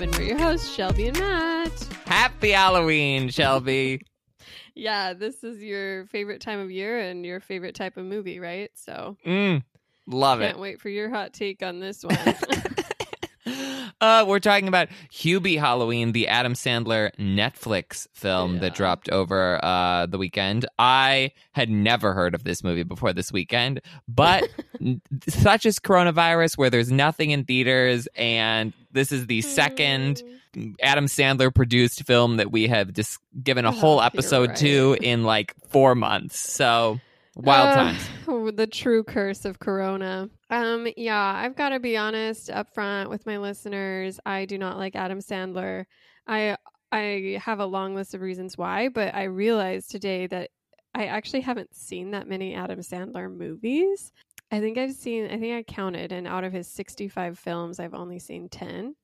hate and hate to love. And we're your hosts, Shelby and Matt. Happy Halloween, Shelby. Yeah, this is your favorite time of year and your favorite type of movie, right? So Mm, love can't it. wait for your hot take on this one. Uh, we're talking about Hubie Halloween, the Adam Sandler Netflix film Yeah. that dropped over uh, the weekend. I had never heard of this movie before this weekend, but such is coronavirus where there's nothing in theaters, and this is the second Adam Sandler produced film that we have just given a Oh, whole you're episode to in like four months. So wild Uh, times. the true curse of corona. Um, yeah, I've got to be honest up front with my listeners. I do not like Adam Sandler. I I have a long list of reasons why, but I realized today that I actually haven't seen that many Adam Sandler movies. I think I've seen I think I counted and out of his 65 films I've only seen 10.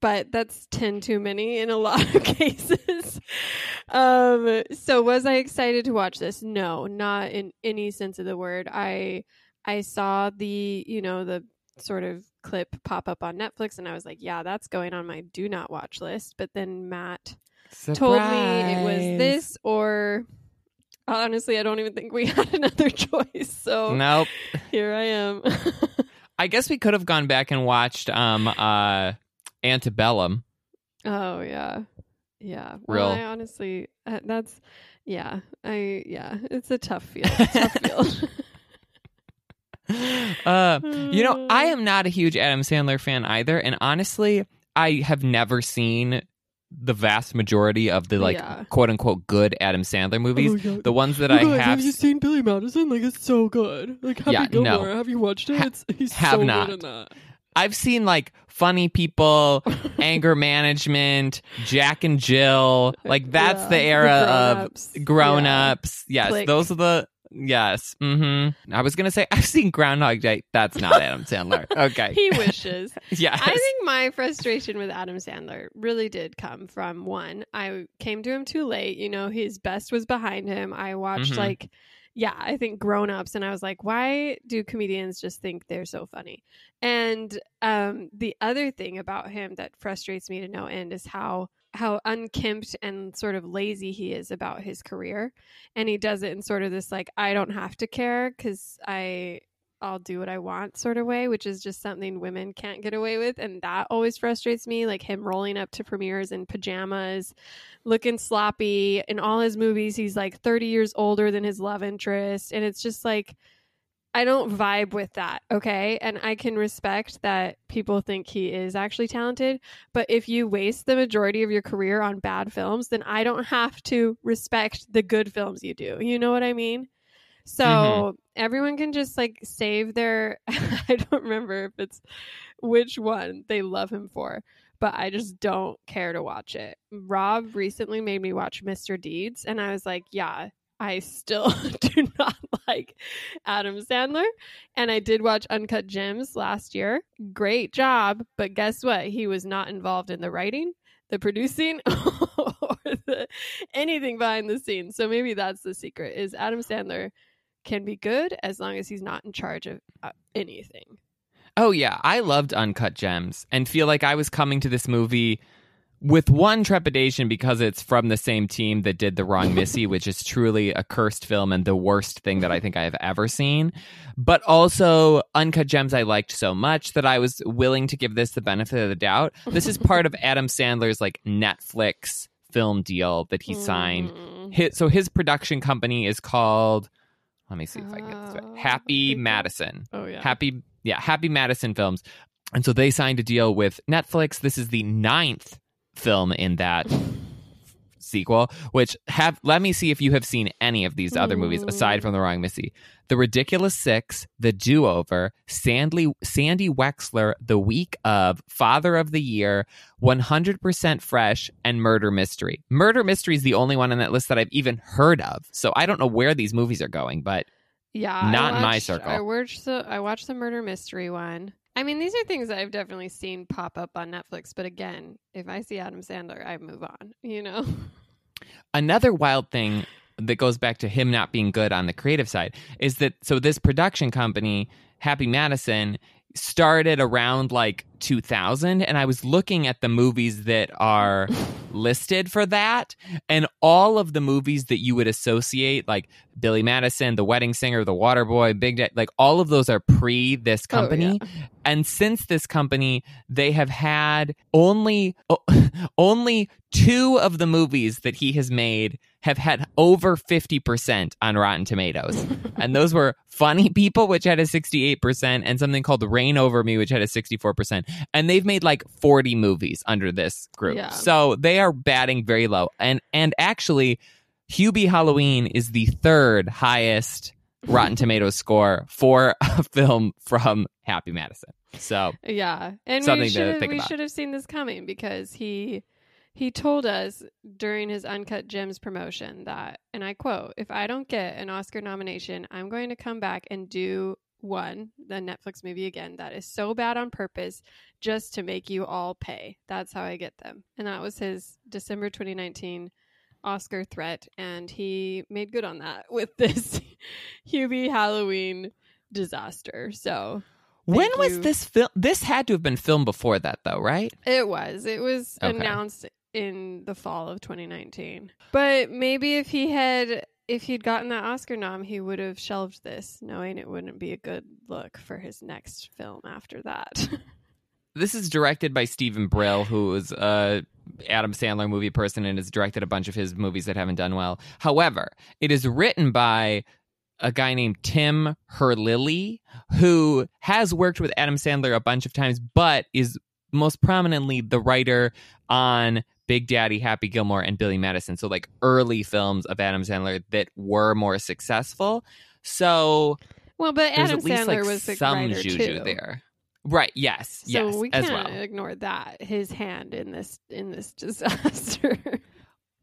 But that's 10 too many in a lot of cases. um so was I excited to watch this? No, not in any sense of the word. I I saw the, you know, the sort of clip pop up on Netflix and I was like, yeah, that's going on my do not watch list. But then Matt told me it was this or honestly, I don't even think we had another choice. So Nope. here I am. I guess we could have gone back and watched um uh Antebellum. oh yeah. Yeah. Real. Well, I honestly uh, that's yeah. I yeah, it's a tough field. tough field. Uh, you know, I am not a huge Adam Sandler fan either, and honestly, I have never seen the vast majority of the like Yeah. quote unquote good Adam Sandler movies. Oh. The ones that You I guys, have you seen Billy Madison? Like it's so good. Like Happy Yeah, no. Gilmore. Have you watched it? Ha- it's he's have so not. good in that. I've seen like funny people, anger management, Jack and Jill. Like that's Yeah, the era grown-ups. of grown Yeah. ups. Yes, Click. those are the yes. Mm-hmm. I was gonna say I've seen Groundhog Day. That's not Adam Sandler. Okay. He wishes. yeah. I think my frustration with Adam Sandler really did come from one, I came to him too late. You know, his best was behind him. I watched Mhm. like, yeah, I think grown ups, and I was like, why do comedians just think they're so funny? And um, the other thing about him that frustrates me to no end is how how unkempt and sort of lazy he is about his career and he does it in sort of this like i don't have to care because i I'll do what I want sort of way, which is just something women can't get away with. And that always frustrates me. Like him rolling up to premieres in pajamas, looking sloppy. In all his movies, he's like 30 years older than his love interest. And it's just like, I don't vibe with that. Okay. And I can respect that people think he is actually talented. But if you waste the majority of your career on bad films, then I don't have to respect the good films you do. You know what I mean? So Mhm. everyone can just like save their I don't remember if it's which one they love him for, but I just don't care to watch it. Rob recently made me watch Mr. Deeds and I was like, yeah, I still do not like Adam Sandler. And I did watch Uncut Gems last year. Great job, but guess what? He was not involved in the writing, the producing, or the, anything behind the scenes. So maybe that's the secret is Adam Sandler can be good as long as he's not in charge of uh, anything. Oh yeah, I loved Uncut Gems and feel like I was coming to this movie with one trepidation because it's from the same team that did The Wrong Missy, which is truly a cursed film and the worst thing that I think I have ever seen. But also Uncut Gems I liked so much that I was willing to give this the benefit of the doubt. This is part of Adam Sandler's like Netflix film deal that he signed. Mm. His, so his production company is called let me see if I can get this Oh, right. Happy Madison. Oh yeah. Happy, yeah, Happy Madison Films. And so they signed a deal with Netflix. This is the ninth film in that sequel, which have let me see if you have seen any of these other movies aside from The Wrong Missy. The Ridiculous Six, The Do Over, Sandy Sandy Wexler, The Week of, Father of the Year, 100% Fresh, and Murder Mystery. Murder Mystery is the only one on that list that I've even heard of. So I don't know where these movies are going, but Yeah, Not in my circle. I watched the I watched the murder mystery one. I mean, these are things I've definitely seen pop up on Netflix. But again, if I see Adam Sandler, I move on. You know. another wild thing that goes back to him not being good on the creative side is that so this production company happy madison started around like 2000 and I was looking at the movies that are listed for that and all of the movies that you would associate like Billy Madison, The Wedding Singer, The Waterboy, Big Daddy, like all of those are pre this company. Oh, yeah. And since this company, they have had only only two of the movies that he has made have had over 50% on Rotten Tomatoes. and those were Funny People, which had a 68%, and something called Reign Over Me, which had a 64%. And they've made like 40 movies under this group. Yeah. So they are batting very low. And and actually, Hubie Halloween is the third highest Rotten Tomatoes score for a film from Happy Madison. So Yeah, and Something we to should think we about. should have seen this coming because he he told us during his Uncut Gems promotion that, and I quote, "If I don't get an Oscar nomination, I'm going to come back and do one the Netflix movie again that is so bad on purpose just to make you all pay. That's how I get them." And that was his December 2019 Oscar threat, and he made good on that with this Hubie Halloween disaster. So when was you. this film? This had to have been filmed before that, though, right? It was. It was Okay. announced in the fall of 2019. But maybe if he had if he'd gotten that Oscar nom, he would have shelved this, knowing it wouldn't be a good look for his next film after that. This is directed by Stephen Brill, who is a Adam Sandler movie person and has directed a bunch of his movies that haven't done well. However, it is written by a guy named Tim Herlihy, who has worked with Adam Sandler a bunch of times, but is most prominently the writer on Big Daddy, Happy Gilmore, and Billy Madison. So, like early films of Adam Sandler that were more successful. So, well, but Adam at least Sandler like was the some juju too. there. Right. Yes. So yes. we as can't well. ignore that his hand in this in this disaster.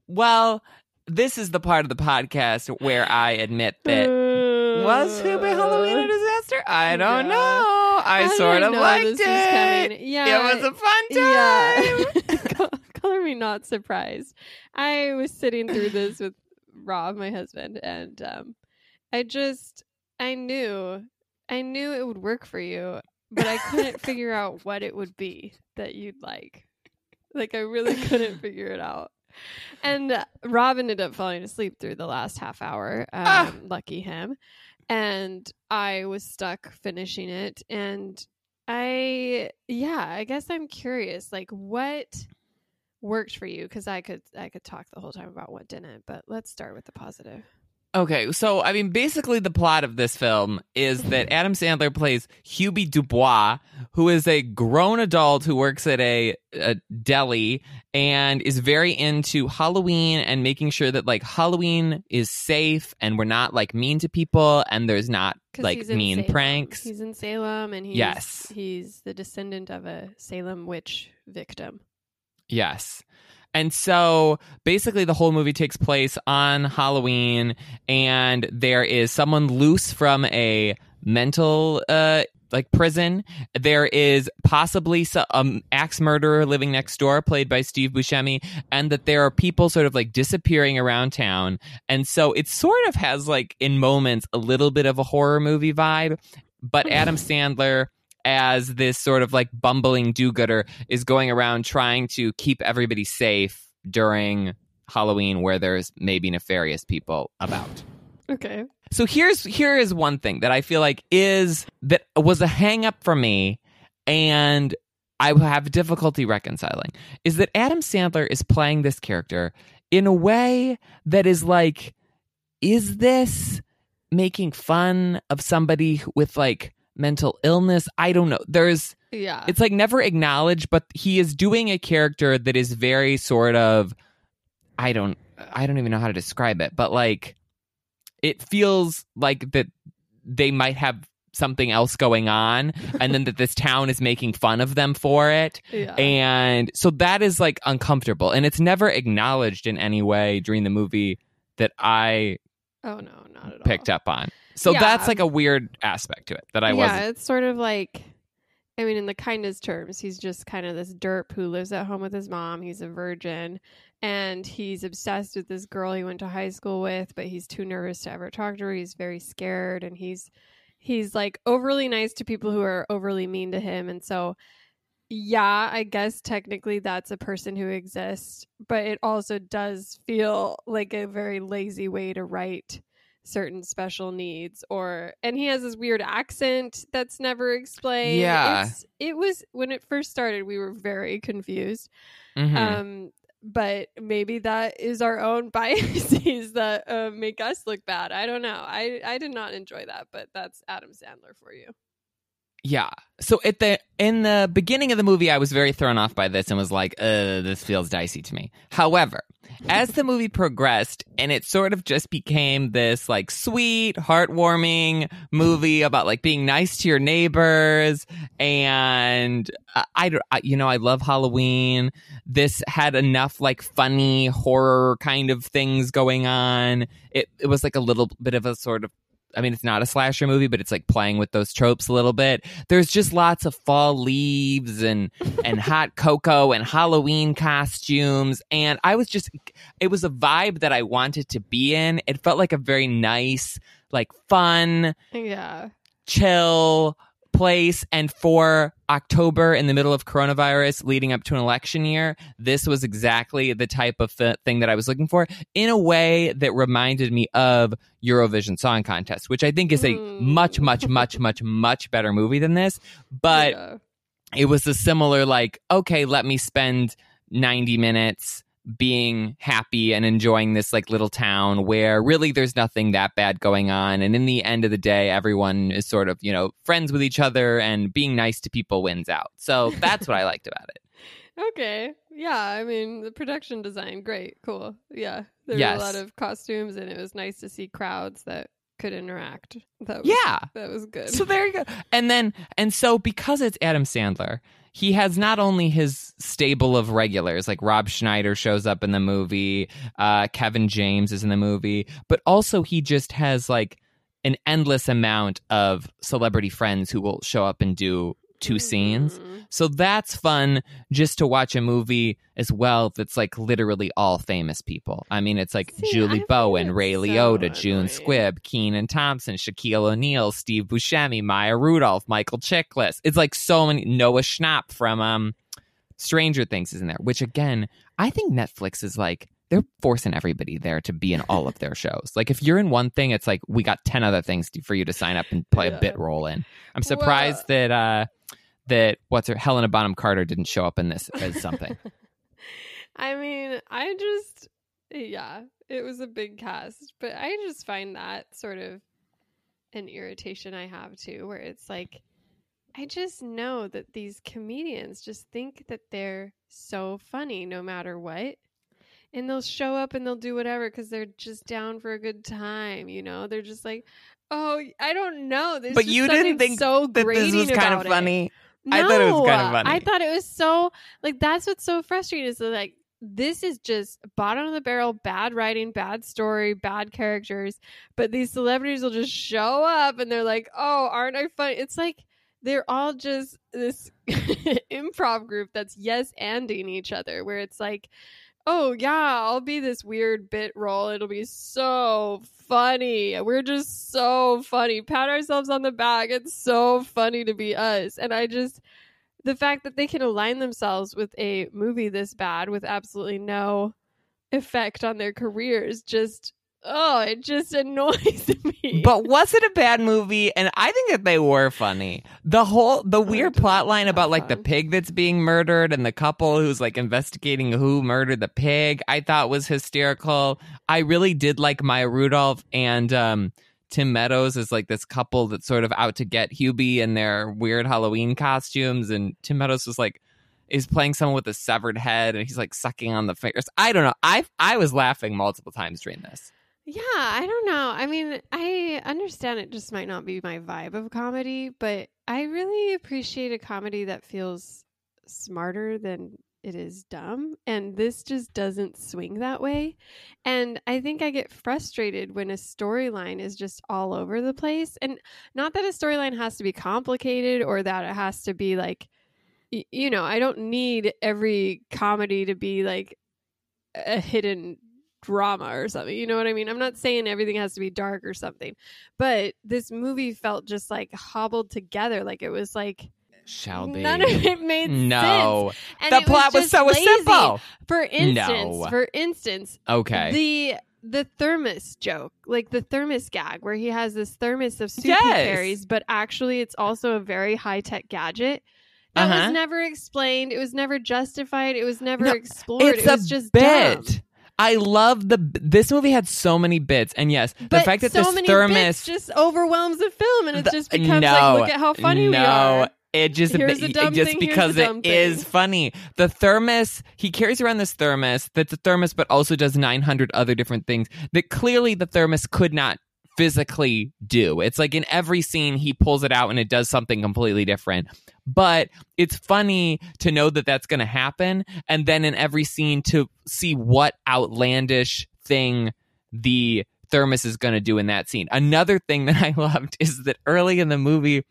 Well, this is the part of the podcast where I admit that was Hubie Halloween a disaster? I don't Yeah. know. I did sort of liked this it. was? Yeah, it was a fun time. Yeah. Col- Color me not surprised. I was sitting through this with Rob, my husband, and um, I just, I knew, I knew it would work for you, but I couldn't figure out what it would be that you'd like. Like, I really couldn't figure it out. And uh, Rob ended up falling asleep through the last half hour. Um, Ah. Lucky him. And I was stuck finishing it. And I, yeah, I guess I'm curious, like what worked for you? Because I could, I could talk the whole time about what didn't. But let's start with the positive. Okay, so I mean, basically, the plot of this film is that Adam Sandler plays Hubie Dubois, who is a grown adult who works at a, a deli and is very into Halloween and making sure that like Halloween is safe and we're not like mean to people and there's not like mean Salem. pranks. He's in Salem, and he's Yes. he's the descendant of a Salem witch victim. Yes. And so basically, the whole movie takes place on Halloween, and there is someone loose from a mental, uh, like prison. There is possibly some um, axe murderer living next door, played by Steve Buscemi, and that there are people sort of like disappearing around town. And so it sort of has like in moments a little bit of a horror movie vibe, but Adam Sandler as this sort of like bumbling do-gooder is going around trying to keep everybody safe during Halloween where there's maybe nefarious people about. Okay. So here's here is one thing that I feel like is that was a hang up for me and I have difficulty reconciling is that Adam Sandler is playing this character in a way that is like is this making fun of somebody with like mental illness? I don't know. There's Yeah. it's like never acknowledged, but he is doing a character that is very sort of I don't I don't even know how to describe it, but like it feels like that they might have something else going on and then that this town is making fun of them for it. yeah. And so that is like uncomfortable and it's never acknowledged in any way during the movie that I oh no, not at all. picked up on. So Yeah. that's like a weird aspect to it that I wasn't Yeah, it's sort of like, I mean, in the kindest terms, he's just kind of this derp who lives at home with his mom. He's a virgin, and he's obsessed with this girl he went to high school with, but he's too nervous to ever talk to her. He's very scared, and he's he's like overly nice to people who are overly mean to him. And so, yeah, I guess technically that's a person who exists, but it also does feel like a very lazy way to write certain special needs or and he has this weird accent that's never explained. Yeah. It's- it was when it first started we were very confused. Mhm. um but maybe that is our own biases that uh, make us look bad. I don't know. I i did not enjoy that but that's adam sandler for you Yeah. So at the in the beginning of the movie, I was very thrown off by this and was like, "Uh, this feels dicey to me." However, as the movie progressed and it sort of just became this like sweet, heartwarming movie about like being nice to your neighbors, and I, I, I- you know, I love Halloween. This had enough like funny horror kind of things going on. It it was like a little bit of a sort of I mean, it's not a slasher movie, but it's like playing with those tropes a little bit. There's just lots of fall leaves and and hot cocoa and Halloween costumes, and I was just it was a vibe that I wanted to be in. It felt like a very nice, like fun, yeah chill place and for October in the middle of coronavirus leading up to an election year this was exactly the type of th- thing that I was looking for in a way that reminded me of Eurovision Song Contest which I think is a Mm. much much much much much better movie than this but yeah. it was a similar like okay let me spend 90 minutes being happy and enjoying this like little town where really there's nothing that bad going on. And in the end of the day everyone is sort of you know friends with each other and being nice to people wins out. So that's what i liked about it. Okay. Yeah i mean the production design great cool. Yeah there Yes. were a lot of costumes and it was nice to see crowds that could interact. That was, yeah. that was good. So there you go. And then and so because it's adam sandler he has not only his stable of regulars like rob schneider shows up in the movie uh, kevin james is in the movie but also he just has like an endless amount of celebrity friends who will show up and do two scenes Mhm. so that's fun just to watch a movie as well that's like literally all famous people. I mean, it's like See, Julie find Bowen, Ray so Liotta, June. Squibb, Kenan Thompson, Shaquille O'Neal, Steve Buscemi, Maya Rudolph, Michael Chiklis. It's like so many. Noah Schnapp from um, Stranger Things is in there, which again, I think Netflix is like they're forcing everybody there to be in all of their shows. Like if you're in one thing, it's like we got ten other things to, for you to sign up and play Yeah. a bit role in. I'm surprised Well- that uh that what's her Helena Bonham Carter didn't show up in this as something. I mean, I just, yeah, it was a big cast, but I just find that sort of an irritation I have too, where it's like, I just know that these comedians just think that they're so funny no matter what. And they'll show up and they'll do whatever because they're just down for a good time, you know? They're just like, oh, I don't know. There's But you didn't think so that this was kind of it. funny. I thought it was kind of funny. I thought it was so like that's what's so frustrating is that like this is just bottom of the barrel, bad writing, bad story, bad characters. But these celebrities will just show up and they're like, "Oh, aren't I funny?" It's like they're all just this improv group that's yes anding each other, where it's like, "Oh yeah, I'll be this weird bit role. It'll be so funny. We're just so funny. Pat ourselves on the back. It's so funny to be us." And I just the fact that they can align themselves with a movie this bad with absolutely no effect on their careers just oh it just annoys me But was it a bad movie? And I think that they were funny. The whole the weird plot line about like the pig that's being murdered and the couple who's like investigating who murdered the pig, I thought was hysterical. I really did like Maya Rudolph and um Tim Meadows is like this couple that's sort of out to get Hubie in their weird Halloween costumes, and Tim Meadows was like is playing someone with a severed head, and he's like sucking on the fingers. I don't know. I I was laughing multiple times during this. Yeah i don't know. I mean i understand it just might not be my vibe of comedy but i really appreciate a comedy that feels smarter than it is dumb and this just doesn't swing that way. And i think i get frustrated when a storyline is just all over the place and not that a storyline has to be complicated or that it has to be like you know i don't need every comedy to be like a hidden drama or something. You know what I mean? I'm not saying everything has to be dark or something, but this movie felt just like hobbled together. Like it was like Shall be. none of it made sense. no. The plot was so lazy. simple. For instance, No. for instance, Okay. the the thermos joke, like the thermos gag, where he has this thermos of soup Yes. he carries, but actually it's also a very high tech gadget. That Uh-huh. was never explained. It was never justified. It was never No, explored. it's it was a just bit. dumb. I love the. This movie had so many bits, and yes, But the fact that so this thermos just overwhelms the film, and it The- just becomes no, like, look at how funny no, we are. It just it- just thing, because it dumb is funny. The thermos he carries around this thermos that's a thermos, but also does nine hundred other different things that clearly the thermos could not physically do. It's like in every scene he pulls it out and it does something completely different. But it's funny to know that that's going to happen, and then in every scene to see what outlandish thing the thermos is going to do in that scene. Another thing that I loved is that early in the movie,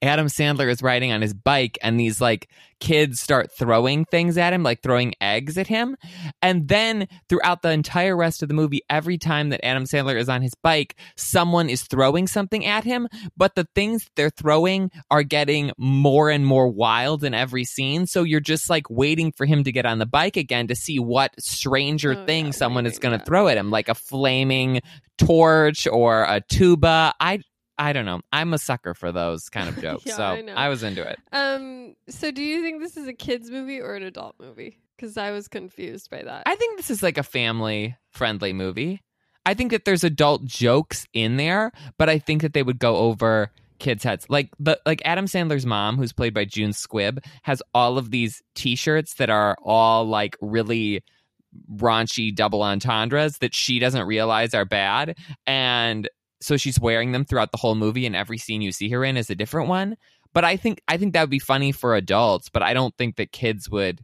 Adam Sandler is riding on his bike and these like kids start throwing things at him, like throwing eggs at him. And then throughout the entire rest of the movie, every time that Adam Sandler is on his bike, someone is throwing something at him, but the things they're throwing are getting more and more wild in every scene. So you're just like waiting for him to get on the bike again to see what stranger Oh, thing yeah, someone is going to throw at him, like a flaming torch or a tuba. I I don't know. I'm a sucker for those kind of jokes. Yeah, so I know. I was into it. Um. So, do you think this is a kids movie or an adult movie? Because I was confused by that. I think this is like a family friendly movie. I think that there's adult jokes in there, but I think that they would go over kids' heads. Like the like Adam Sandler's mom, who's played by June Squibb, has all of these T-shirts that are all like really raunchy double entendres that she doesn't realize are bad, and so she's wearing them throughout the whole movie. And every scene you see her in is a different one. But I think I think that would be funny for adults, but I don't think that kids would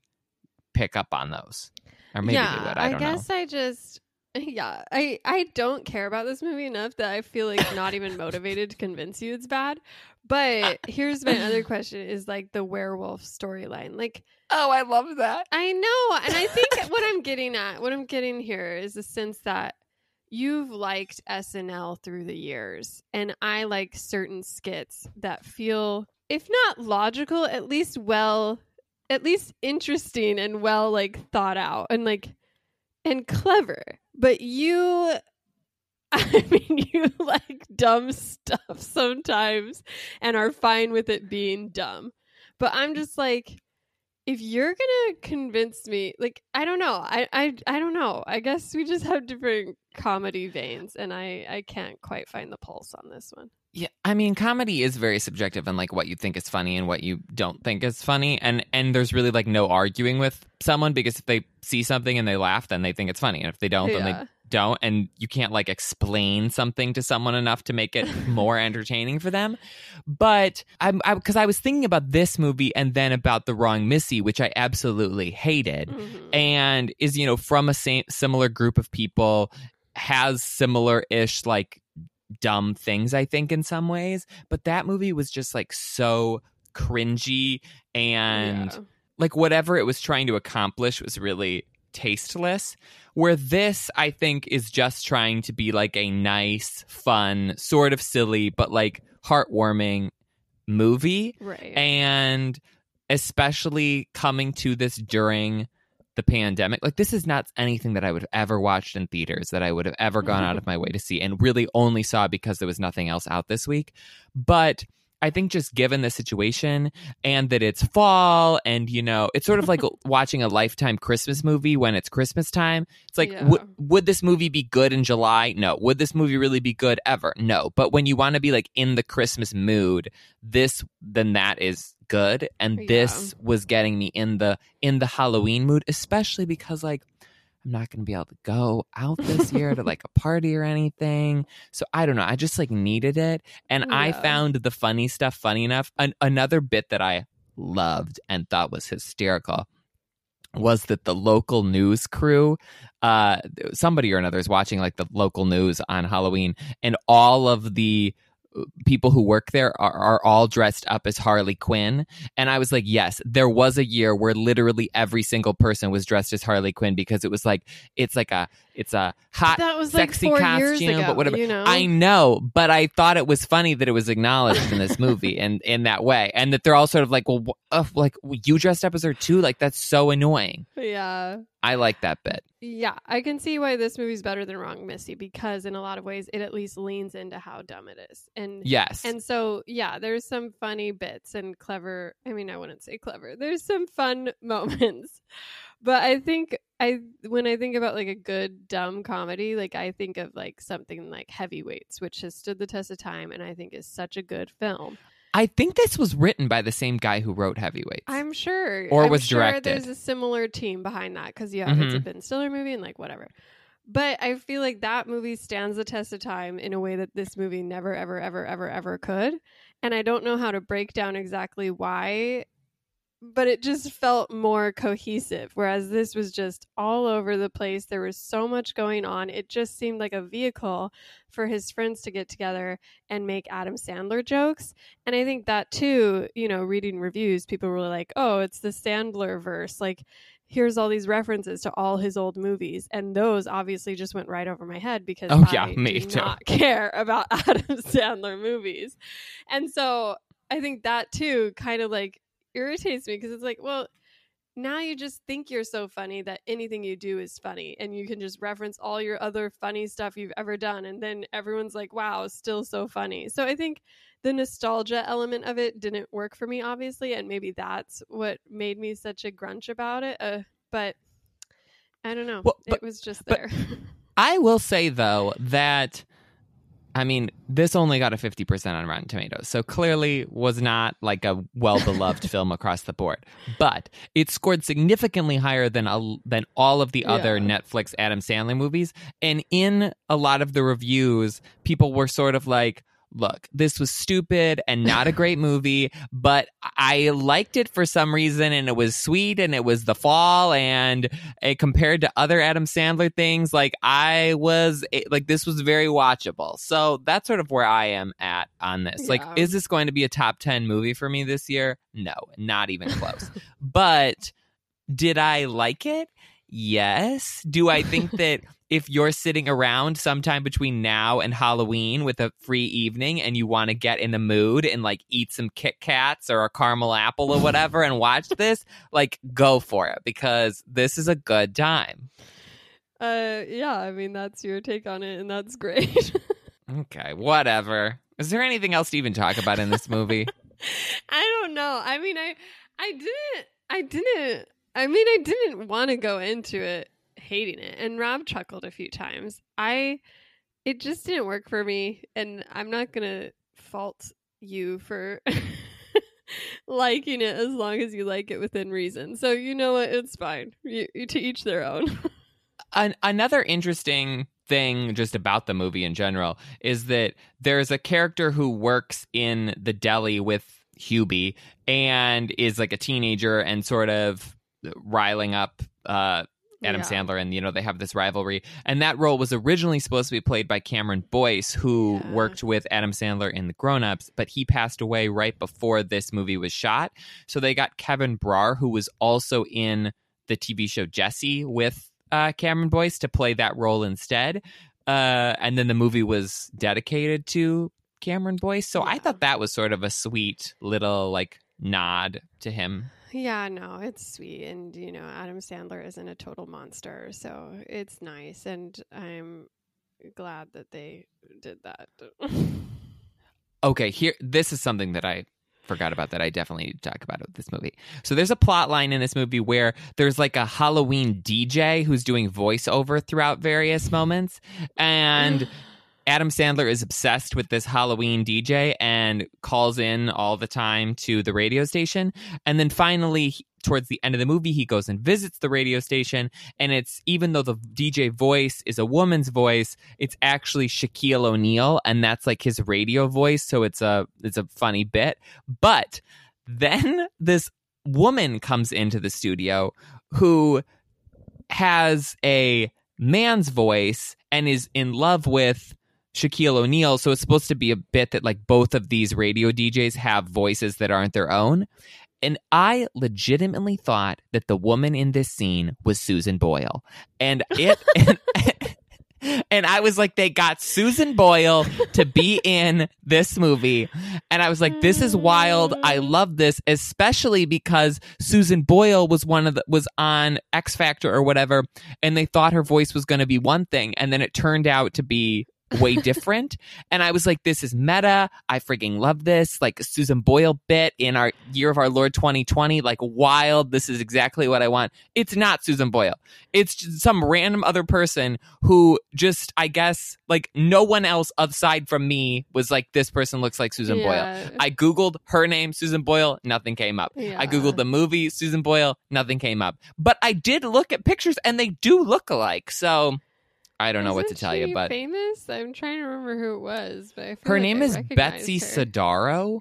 pick up on those. Or maybe yeah, they would. I don't know. guess I just. Yeah, I I don't care about this movie enough that I feel like not even motivated to convince you it's bad. But here's my other question: is like the werewolf storyline. Like Oh, I love that. I know, and I think what I'm getting at, what I'm getting here, is the sense that you've liked SNL through the years, and I like certain skits that feel, if not logical, at least well, at least interesting and well like thought out and like and clever. But you. I mean, you like dumb stuff sometimes and are fine with it being dumb. But I'm just like, if you're gonna convince me like i don't know. I, I i don't know. I guess we just have different comedy veins and i i can't quite find the pulse on this one. Yeah, I mean, comedy is very subjective and like what you think is funny and what you don't think is funny, and and there's really like no arguing with someone because if they see something and they laugh, then they think it's funny, and if they don't, then Yeah. they don't, and you can't like explain something to someone enough to make it more entertaining for them. But I'm because I, was thinking about this movie and then about the wrong Missy, which I absolutely hated Mhm. and is you know from a same similar group of people has similar ish like dumb things i think in some ways but that movie was just like so cringy and Yeah. like whatever it was trying to accomplish was really tasteless where this i think is just trying to be like a nice fun sort of silly but like heartwarming movie. Right. And especially coming to this during the pandemic like this is not anything that i would have ever watched in theaters that i would have ever gone out of my way to see and really only saw because there was nothing else out this week. But i think just given the situation and that it's fall and you know it's sort of like watching a lifetime christmas movie when it's christmas time. It's like Yeah. would would this movie be good in july? No. Would this movie really be good ever? No. But when you want to be like in the christmas mood this then that is good. And Yeah. this was getting me in the in the halloween mood especially because like i'm not going to be able to go out this year to like a party or anything. So i don't know i just like needed it and i found the funny stuff funny enough An- another bit that i loved and thought was hysterical was that the local news crew uh somebody or another is watching like the local news on halloween and all of the people who work there are, are all dressed up as Harley Quinn. And I was like, yes, there was a year where literally every single person was dressed as Harley Quinn because it was like it's like a it's a hot That was like sexy years costume, ago, but whatever. you know? I know, but I thought it was funny that it was acknowledged in this movie and in that way, and that they're all sort of like, well, uh, like you dressed up as her too. Like that's so annoying. Yeah. I like that bit. Yeah, I can see why this movie's better than Wrong Missy because in a lot of ways it at least leans into how dumb it is. And Yes. and so yeah, there's some funny bits and clever I mean I wouldn't say clever. There's some fun moments. But I think I when I think about like a good dumb comedy, like I think of like something like Heavyweights, which has stood the test of time and I think is such a good film. I think this was written by the same guy who wrote Heavyweights. I'm sure. Or I'm was sure directed. There's a similar team behind that because yeah, it's a Mhm. Ben Stiller movie and like whatever. But I feel like that movie stands the test of time in a way that this movie never, ever, ever, ever, ever could. And I don't know how to break down exactly why, but it just felt more cohesive. Whereas this was just all over the place. There was so much going on. It just seemed like a vehicle for his friends to get together and make Adam Sandler jokes. And I think that too, you know, reading reviews, people were like, oh, it's the Sandler verse. Like, here's all these references to all his old movies. And those obviously just went right over my head because Oh, I yeah, me do too. not care about Adam Sandler movies. And so I think that too kind of like irritates me because it's like, well, now you just think you're so funny that anything you do is funny and you can just reference all your other funny stuff you've ever done and then everyone's like wow still so funny. So i think the nostalgia element of it didn't work for me obviously and maybe that's what made me such a grunch about it uh, but i don't know. Well, but- it was just there. I will say though that I mean, this only got a 50% on Rotten Tomatoes. So clearly was not like a well-beloved film across the board. But it scored significantly higher than a, than all of the other Netflix Adam Sandler movies. And in a lot of the reviews, people were sort of like Look, this was stupid and not a great movie, but I liked it for some reason and it was sweet and it was the fall and uh, compared to other Adam Sandler things, like I was eh, like this was very watchable. So that's sort of where I am at on this. Like, is this going to be a top ten movie for me this year? No, not even close. but did I like it? Yes. Do I think that if you're sitting around sometime between now and Halloween with a free evening and you want to get in the mood and like eat some Kit Kats or a caramel apple or whatever and watch this, like go for it because this is a good time. uh yeah i mean that's your take on it and that's great Okay, whatever. Is there anything else to even talk about in this movie? I don't know. I mean, I I didn't I didn't I mean, I didn't want to go into it hating it. And Rob chuckled a few times. I it just didn't work for me and I'm not going to fault you for liking it as long as you like it within reason. So you know what? It's fine. You, you to each their own. An- another interesting thing just about the movie in general is that there's a character who works in the deli with Hubie and is like a teenager and sort of riling up uh, Adam Yeah. Sandler, and you know they have this rivalry. And that role was originally supposed to be played by Cameron Boyce, who Yeah. worked with Adam Sandler in The Grown Ups, but he passed away right before this movie was shot. So they got Kevin Brar, who was also in the TV show Jessie with uh, Cameron Boyce, to play that role instead. Uh, and then the movie was dedicated to Cameron Boyce. So I thought that was sort of a sweet little like nod to him. Yeah, no, it's sweet. And, you know, Adam Sandler isn't a total monster. So it's nice. And I'm glad that they did that. Okay, here this is something that I forgot about that I definitely need to talk about with this movie. So there's a plot line in this movie where there's like a Halloween DJ who's doing voiceover throughout various moments and Adam Sandler is obsessed with this Halloween DJ and calls in all the time to the radio station. And then finally, towards the end of the movie, he goes and visits the radio station. And it's even though the DJ voice is a woman's voice, it's actually Shaquille O'Neal, and that's like his radio voice. So it's a it's a funny bit. But then this woman comes into the studio who has a man's voice and is in love with Shaquille O'Neal. So it's supposed to be a bit that like both of these radio DJs have voices that aren't their own. And I legitimately thought that the woman in this scene was Susan Boyle. And it and, and I was like, they got Susan Boyle to be in this movie. And I was like, this is wild. I mm. love this, especially because Susan Boyle was one of the, was on X Factor or whatever. And they thought her voice was going to be one thing. And then it turned out to be way different. and I was like, this is meta. I freaking love this. Like Susan Boyle bit in our year of our Lord 2020, like wild. This is exactly what I want. It's not Susan Boyle. It's some random other person who just, I guess, like no one else aside from me was like, this person looks like Susan Yeah. Boyle. I Googled her name, Susan Boyle, nothing came up. Yeah. I Googled the movie, Susan Boyle, nothing came up. But I did look at pictures and they do look alike. So I don't know what to tell you, but famous. I'm trying to remember who it was, but I feel her like name I is Betsy her. Sodaro,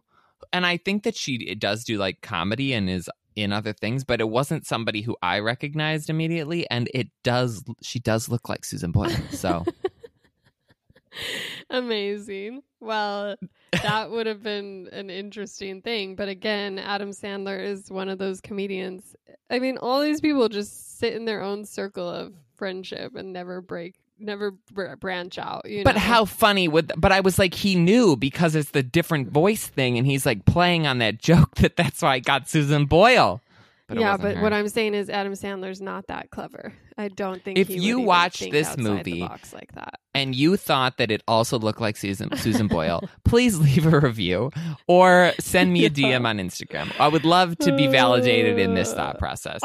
and I think that she does do like comedy and is in other things, but it wasn't somebody who I recognized immediately. And it does, she does look like Susan Boyle. So Amazing. Well, that would have been an interesting thing. But again, Adam Sandler is one of those comedians. I mean, all these people just sit in their own circle of friendship and never break, never br- branch out. You But know? how funny would? But I was like, he knew because it's the different voice thing, and he's like playing on that joke that that's why I got Susan Boyle. But yeah, but her. what I'm saying is Adam Sandler's not that clever. I don't think If you watch this movie- like that. and you thought that it also looked like Susan Susan Boyle, please leave a review or send me a DM on Instagram. I would love to be validated in this thought process.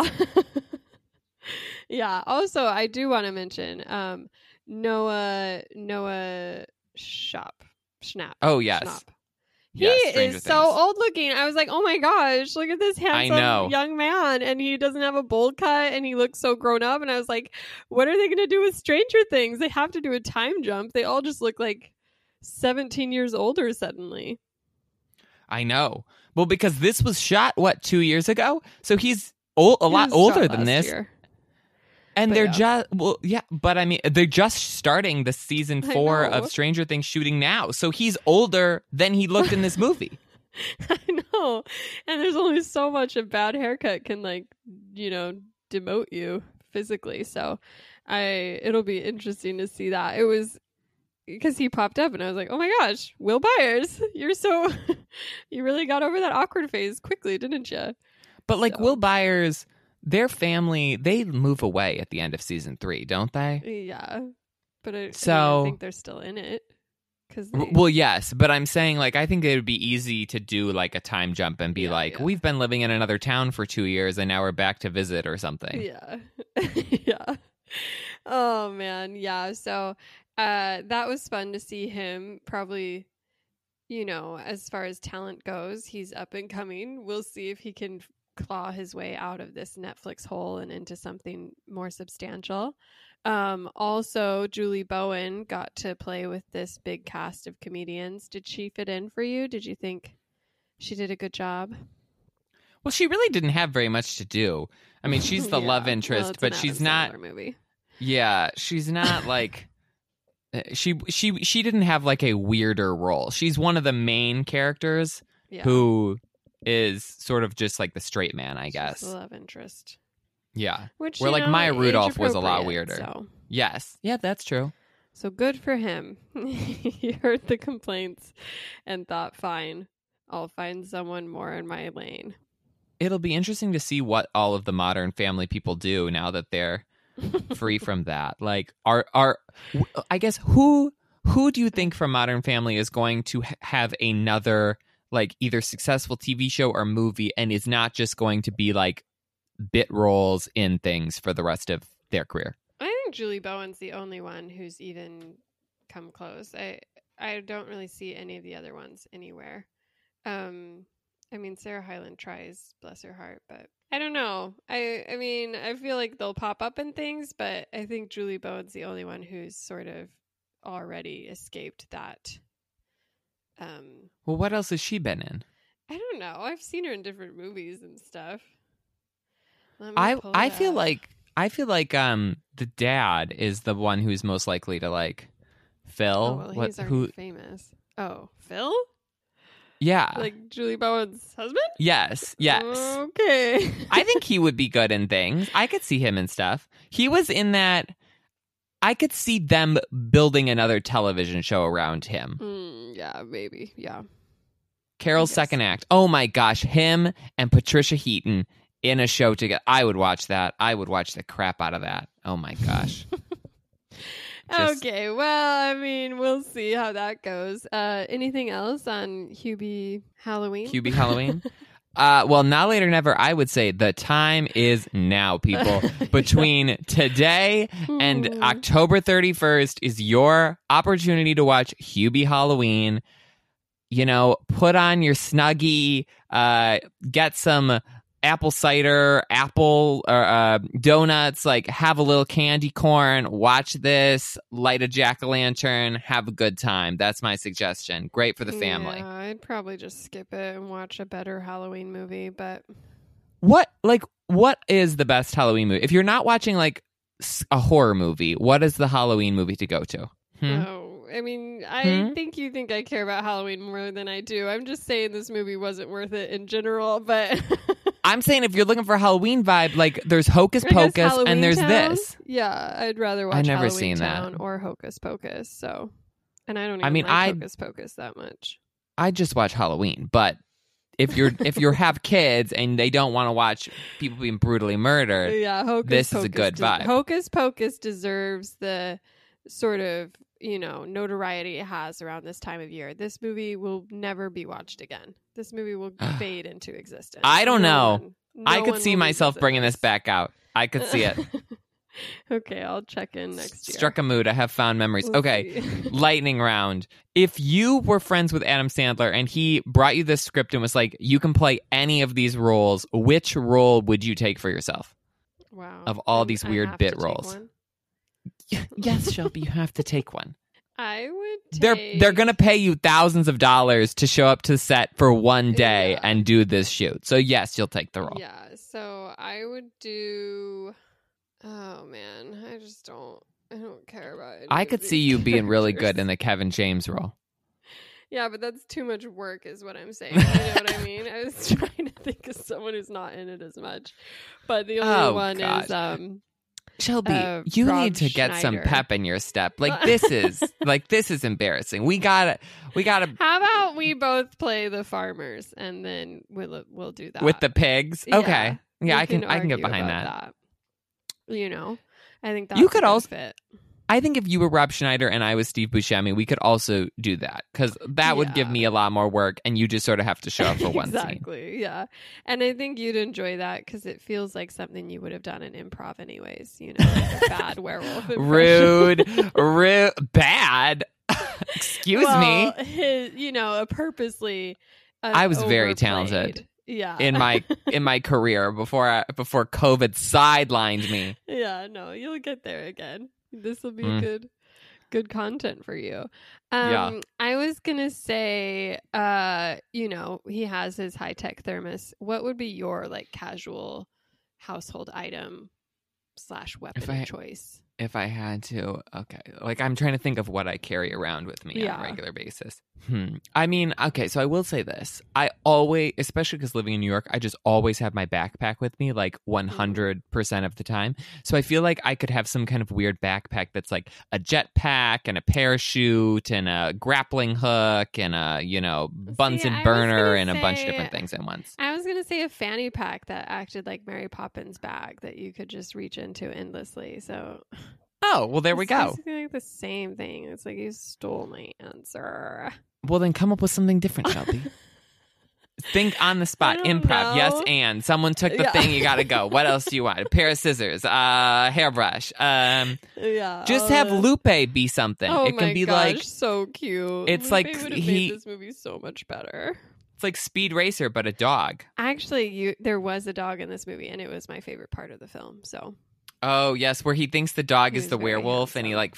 Yeah. Also, I do want to mention um, Noah Noah Shop Schnapp. Oh yes. Schnapp. He is so old looking. I was like, oh my gosh, look at this handsome young man. And he doesn't have a bowl cut and he looks so grown up. And I was like, what are they going to do with Stranger Things? They have to do a time jump. They all just look like 17 years older suddenly. I know. Well, because this was shot what two years ago, so he's old, a lot older than this. year. And But they're yeah. just well, yeah. But I mean, they're just starting the season four of Stranger Things shooting now, so he's older than he looked in this movie. I know. And there's only so much a bad haircut can like, you know, demote you physically. So I it'll be interesting to see that. It was because he popped up and I was like, "Oh my gosh, Will Byers, you're so you really got over that awkward phase quickly, didn't you?" But like So- Will Byers, their family, they move away at the end of season three, don't they? Yeah. But I, I, mean, So- I think they're still in it cuz W- Well, yes, but I'm saying like I think it would be easy to do like a time jump and be Yeah, like, yeah. we've been living in another town for two years and now we're back to visit or something. Yeah. yeah. Oh man, yeah. So uh that was fun to see him probably you know, as far as talent goes, he's up and coming. We'll see if he can claw his way out of this Netflix hole and into something more substantial. Um also Julie Bowen got to play with this big cast of comedians. Did she fit in for you? Did you think she did a good job? Well, she really didn't have very much to do. I mean, she's the Yeah. love interest, it's but she's not. Movie. Yeah, she's not like. uh, She she she didn't have like a weirder role. She's one of the main characters Yeah. who is sort of just like the straight man, I guess. love interest. Yeah. Which Where, like, know, Maya Rudolph was a lot weirder. So, Yes. Yeah, that's true. so good for him. he heard the complaints and thought, "Fine, I'll find someone more in my lane." It'll be interesting to see what all of the modern family people do now that they're free from that. Like, are are I guess who who do you think from Modern Family is going to ha- have another like either successful TV show or movie, and is not just going to be like bit roles in things for the rest of their career? I think Julie Bowen's the only one who's even come close. I I don't really see any of the other ones anywhere. Um, I mean, Sarah Hyland tries, bless her heart, but I don't know. I I mean, I feel like they'll pop up in things, but I think Julie Bowen's the only one who's sort of already escaped that. Um, Well, what else has she been in? I don't know. I've seen her in different movies and stuff. I I feel up. like I feel like um the dad is the one who's most likely to like Phil. Oh, well, what he's already who famous. Oh, Phil? Yeah. Like Julie Bowen's husband? yes. Yes. Okay. I think he would be good in things. I could see him in stuff. He was in that I could see them building another television show around him. Hmm, yeah, maybe. Yeah. Carol's second act. Oh my gosh, him and Patricia Heaton in a show together. I would watch that. I would watch the crap out of that. Oh my gosh. Just- Okay, well, I mean, we'll see how that goes. Uh, anything else on Hubie Halloween? QB Halloween. Uh, well, now later never. I would say the time is now, people. Between today and. October 31st is your opportunity to watch Hubie Halloween. You know, put on your snuggie, uh, get some apple cider, apple or uh, donuts, like have a little candy corn, watch this, light a jack o' lantern, have a good time. That's my suggestion. Great for the family. Yeah, I'd probably just skip it and watch a better Halloween movie, but What like what is the best Halloween movie? If you're not watching like a horror movie, what is the Halloween movie to go to? Hmm? oh, I mean, I Hmm? think you think I care about Halloween more than I do. I'm just saying this movie wasn't worth it in general, but I'm saying if you're looking for a Halloween vibe, like there's Hocus Pocus Halloween and there's Town? this. Yeah, I'd rather watch I've never Halloween seen that. Town or Hocus Pocus. So, and I don't even I mean, like I- Hocus Pocus that much. I just watch Halloween, but if you're if you have kids and they don't want to watch people being brutally murdered, Yeah, Hocus this is a good vibe. Hocus Pocus deserves the sort of you know notoriety it has around this time of year. This movie will never be watched again. This movie will fade into existence. I don't No know. one- I could see myself bringing this back out. I could see it. okay, I'll check in next year. Struck a mood. I have found memories. We'll okay. lightning round. If you were friends with Adam Sandler and he brought you this script and was like, you can play any of these roles, which role would you take for yourself? wow. of all these I weird bit roles. yes, Shelby, you have to take one. I would. They're they're gonna pay you thousands of dollars to show up to set for one day Yeah. and do this shoot. So yes, you'll take the role. Yeah, so I would do. Oh man, I just don't. I don't care about. Any I could see you being really good in the Kevin James role. Yeah, but that's too much work, is what I'm saying. You know what I mean? I was trying to think of someone who's not in it as much, but the only Oh, one gosh. is um. Shelby, Uh, you Rob need to get some pep in your step. Like this is like this is embarrassing. We gotta we gotta How about we both play the farmers, and then we'll we'll do that with the pigs. Okay. Yeah, We I can I can get behind about that. You know, I think that You could also- fit. I think if you were Rob Schneider and I was Steve Buscemi, we could also do that because that would give me a lot more work, and you just sort of have to show up for one scene. exactly. Yeah, and I think you'd enjoy that because it feels like something you would have done in improv, anyways. You know, like a bad werewolf. Rude, rude, bad. Excuse Well, me. His, you know, a purposely. uh, I was very talented Yeah. In my in my career before I, before COVID sidelined me. yeah. No, you'll get there again. This will be Mm. good. Good content for you. Um, Yeah. I was gonna say, uh, you know, he has his high tech thermos. What would be your like casual household item slash weapon I- choice? If I had to, okay. Like I'm trying to think of what I carry around with me on a regular basis. Hmm. I mean, okay, so I will say this. I always, especially because living in New York, I just always have my backpack with me like 100% of the time. So I feel like I could have some kind of weird backpack that's like a jetpack and a parachute and a grappling hook and a, you know, Bunsen was burner and a bunch of different things at once. I gonna say a fanny pack that acted like Mary Poppins bag that you could just reach into endlessly. So Oh, well, there we go. like the same thing. It's like you stole my answer. Well, then come up with something different, Shelby. Think on the spot, improv. Yes, know. and someone took the Yeah. thing. You got to go. What else do you want? A pair of scissors, uh, hairbrush. Um, Yeah. just have the- Lupe be something. Oh it can my be gosh, like so cute. It's Lupe like he- this movie so much better. It's like Speed Racer, but a dog. Actually, you there was a dog in this movie, and it was my favorite part of the film. So Oh yes, where he thinks the dog He is the werewolf, and he like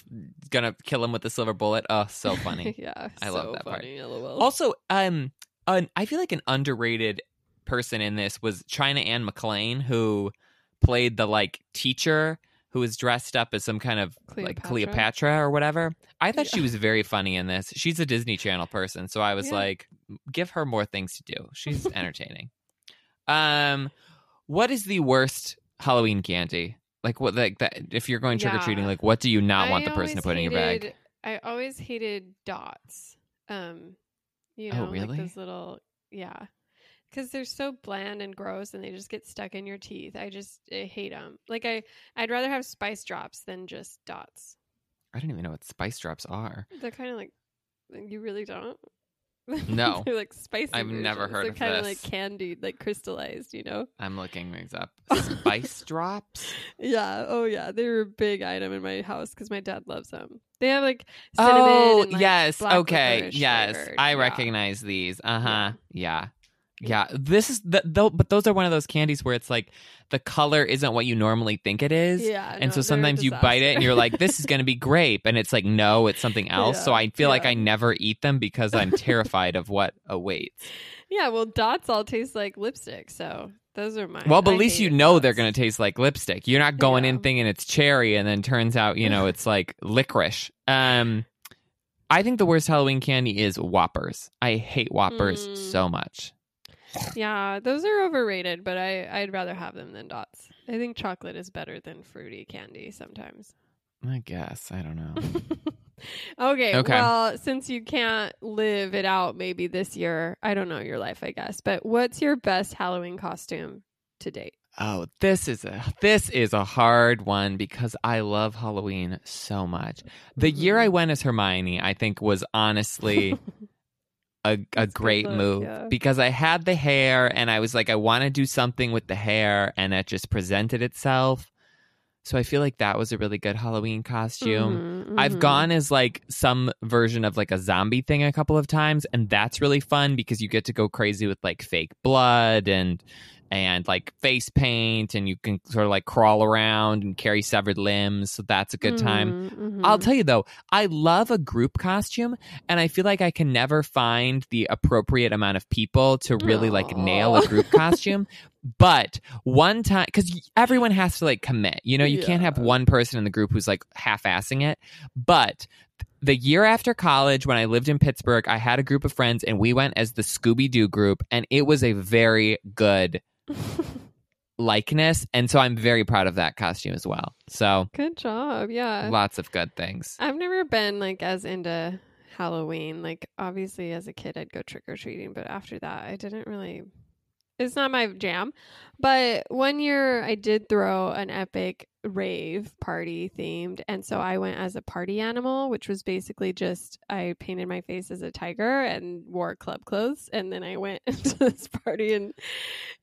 gonna kill him with the silver bullet. Oh, so funny. yeah, I love so that part. LOL. Also, um, an, I feel like an underrated person in this was China Anne McClain, who played the like teacher who was dressed up as some kind of like Cleopatra? Cleopatra or whatever. I thought she was very funny in this. She's a Disney Channel person, so I was Yeah. like, give her more things to do. She's entertaining. um, what is the worst Halloween candy? Like what? Like that? If you're going trick or treating, Yeah. like what do you not want the person to put in your bag? I always hated dots. Um, you Oh, know, really? like those little, yeah, because they're so bland and gross, and they just get stuck in your teeth. I just I hate them. Like I, I'd rather have spice drops than just dots. I don't even know what spice drops are. They're kind of like you really don't. No. they're like spicy. I've never versions. heard They're of kind of like candied, like crystallized. You know. I'm looking things up. Spice drops. Yeah. Oh, yeah. They were a big item in my house because my dad loves them. They have like cinnamon. Oh and, like, yes, okay, yes. I Yeah. recognize these. Uh huh. Yeah. yeah, Yeah, this is the though, but those are one of those candies where it's like the color isn't what you normally think it is. Yeah. And no, so sometimes you bite it and you're like, this is going to be grape. And it's like, no, it's something else. so I feel like. I never eat them because I'm terrified of what awaits. yeah. Well, dots all taste like lipstick, so those are mine. Well, but I at least you know they're going to taste like lipstick. You're not going in thinking it's cherry and then turns out, you know, it's like licorice. Um, I think the worst Halloween candy is Whoppers. I hate Whoppers Mm. so much. Yeah, those are overrated, but I I'd rather have them than dots. I think chocolate is better than fruity candy sometimes. I guess. I don't know. okay, Okay. Well, since you can't live it out maybe this year, I don't know your life, I guess. But what's your best Halloween costume to date? Oh, this is a this is a hard one because I love Halloween so much. The year. I mm-hmm. went as Hermione, I think was honestly a a great look, move yeah. because I had the hair and I was like I want to do something with the hair and it just presented itself. So I feel like that was a really good Halloween costume. Mhm, I've mhm. gone as like some version of like a zombie thing a couple of times, and that's really fun because you get to go crazy with like fake blood and and like face paint, and you can sort of like crawl around and carry severed limbs. So that's a good time. Mhm, mhm. I'll tell you though, I love a group costume, and I feel like I can never find the appropriate amount of people to really like nail a group costume. But one time, because everyone has to like commit, you know, you can't have one person in the group who's like half assing it. But the year after college, when I lived in Pittsburgh, I had a group of friends and we went as the Scooby Doo group, and it was a very good likeness. And so I'm very proud of that costume as well. So Good job. Yeah. lots of good things. I've never been like as into Halloween. Like obviously as a kid I'd go trick or treating, but after that I didn't really it's not my jam. But one year I did throw an epic rave party themed and so I went as a party animal, which was basically just I painted my face as a tiger and wore club clothes and then I went to this party and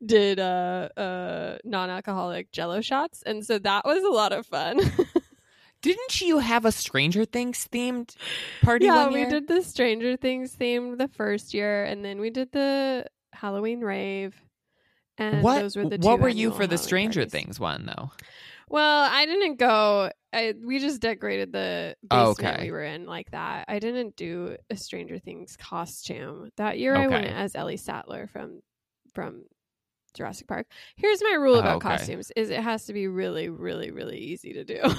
did uh uh non-alcoholic jello shots and so that was a lot of fun. Didn't you have a Stranger Things themed party yeah, we did the Stranger Things theme the first year, and then we did the Halloween rave. And what those were the what were you for the Stranger parties. Things one though? Well, I didn't go. I, we just decorated the Oh, basement okay. we were in like that. I didn't do a Stranger Things costume that year. I went as Ellie Sattler from from Jurassic Park. Here's my rule Oh, about okay. costumes: is it has to be really, really, really easy to do.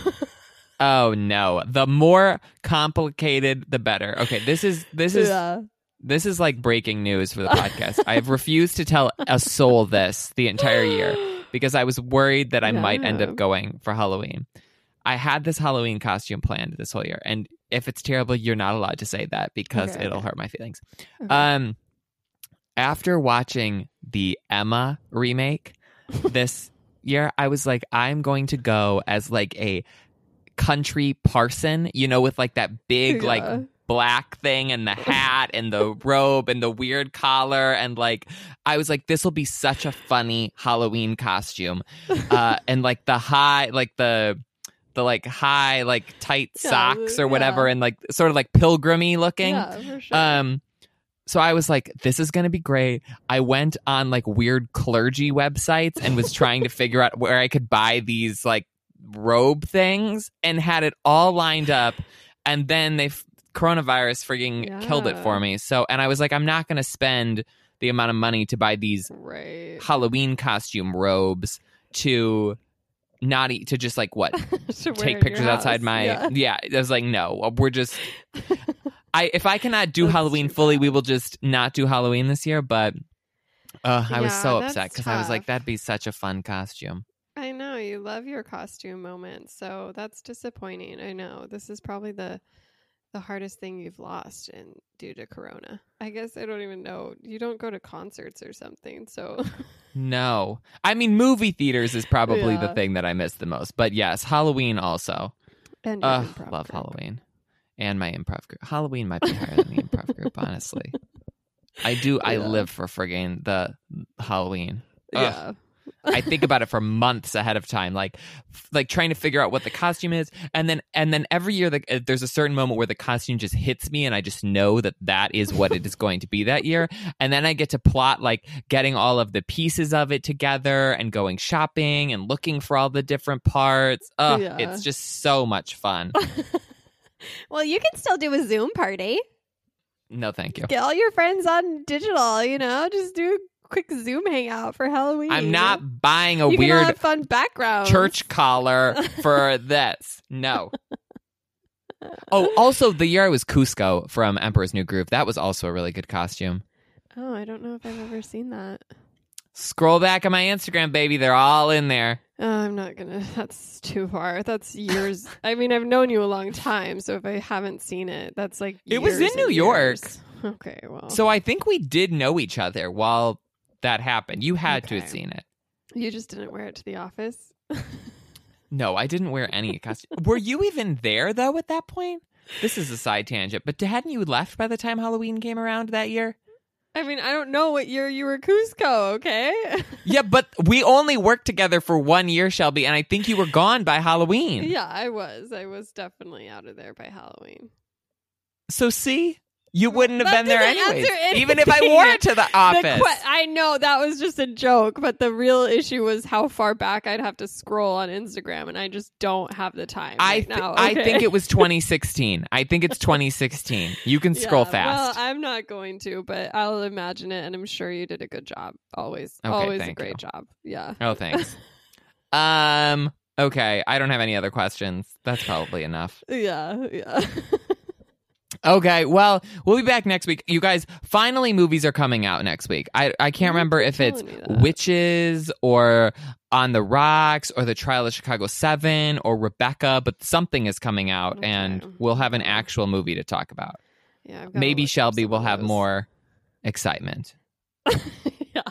Oh no. The more complicated the better. Okay, this is this is yeah. this is like breaking news for the podcast. I have refused to tell a soul this the entire year because I was worried that I might end up going for Halloween. I had this Halloween costume planned this whole year and if it's terrible you're not allowed to say that because Okay, it'll okay. hurt my feelings. Okay. Um, after watching the Emma remake this year, I was like, I'm going to go as like a country parson, you know, with like that big Yeah. like black thing and the hat and the robe and the weird collar and like I was like this will be such a funny Halloween costume. Uh and like the high like the the like high like tight Yeah, socks or whatever yeah. and like sort of like pilgrimy looking. yeah, sure. Um, so I was like, this is going to be great. I went on like weird clergy websites and was trying to figure out where I could buy these like robe things and had it all lined up. And then they, f- coronavirus frigging killed it for me. So, and I was like, I'm not going to spend the amount of money to buy these right. Halloween costume robes to not eat to just like what take pictures outside my Yeah. yeah. I was like, no, we're just I if I cannot do Halloween fully, we will just not do Halloween this year. But uh, I was so upset because I was like, that'd be such a fun costume. I know you love your costume moment, so that's disappointing. I know this is probably the the hardest thing you've lost in due to Corona. I guess I don't even know. You don't go to concerts or something, so No, I mean movie theaters is probably the thing that I miss the most. But yes, Halloween also. and improv love group. Halloween and my improv group. Halloween might be higher than the improv group, honestly. I do. I live for friggin' the Halloween. Ugh. Yeah, I think about it for months ahead of time, like like trying to figure out what the costume is, and then and then every year the, uh, there's a certain moment where the costume just hits me, and I just know that that is what it is going to be that year, and then I get to plot like getting all of the pieces of it together and going shopping and looking for all the different parts. Ugh, Yeah. it's just so much fun. Well, you can still do a Zoom party. No, thank you. Get all your friends on digital, you know, just do quick Zoom hangout for Halloween. I'm not buying a you weird fun backgrounds. church collar for this. No. Oh, also the year I was Kuzco from Emperor's New Groove, that was also a really good costume. Oh, I don't know if I've ever seen that. Scroll back on my Instagram, baby. They're all in there. Oh, I'm not gonna. That's too far. That's years. I mean, I've known you a long time, so if I haven't seen it, that's like It was in New and York. Okay, well, So I think we did know each other while that happened. You had to have seen it. you just didn't wear it to the office. No, I didn't wear any costume. Were you even there though at that point? This is a side tangent, but hadn't you left by the time Halloween came around that year? I mean, I don't know what year you were Kuzco. Okay. Yeah, but we only worked together for one year, Shelby, and I think you were gone by Halloween. yeah, I was. I was definitely out of there by Halloween. So see, you wouldn't have That been there anyways, even if I wore it to the The office. que- I know that was just a joke, but the real issue was how far back I'd have to scroll on Instagram, and I just don't have the time. I right th- now. I think it was 2016. I think it's 2016. You can scroll Yeah, fast. Well, I'm not going to, but I'll imagine it, and I'm sure you did a good job. Always, Okay, always a great you. job. Yeah. oh, thanks. um. Okay, I don't have any other questions. That's probably enough. Yeah, yeah. Okay, well, we'll be back next week. You guys, finally, movies are coming out next week. I, I can't mm-hmm. remember if it's telling me that. Witches or On the Rocks or The Trial of Chicago 7 or Rebecca, but something is coming out Okay. and we'll have an actual movie to talk about. yeah Maybe Shelby will have more excitement. yeah.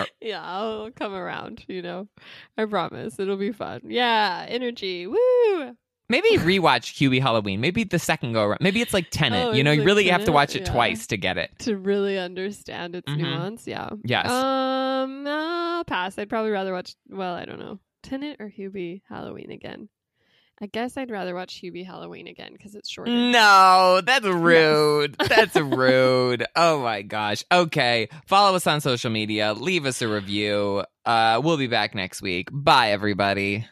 Or- Yeah, I'll come around, you know. I promise. It'll be fun. Yeah, energy. Woo! Maybe rewatch Hubie Halloween. Maybe the second go around. Maybe it's like Tenet. Oh, you know, you like really have to watch it Yeah. twice to get it. To really understand its Mhm. nuance. Yeah. Yes. Um, uh, pass. I'd probably rather watch, well, I don't know. Tenet or Hubie Halloween again? I guess I'd rather watch Hubie Halloween again because it's shorter. No, that's rude. That's rude. Oh my gosh. Okay. Follow us on social media. Leave us a review. Uh, we'll be back next week. Bye, everybody.